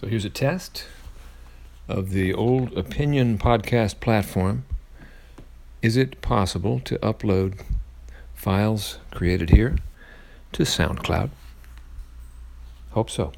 So here's a test of the old opinion podcast platform. Is it possible to upload files created here to SoundCloud? Hope so.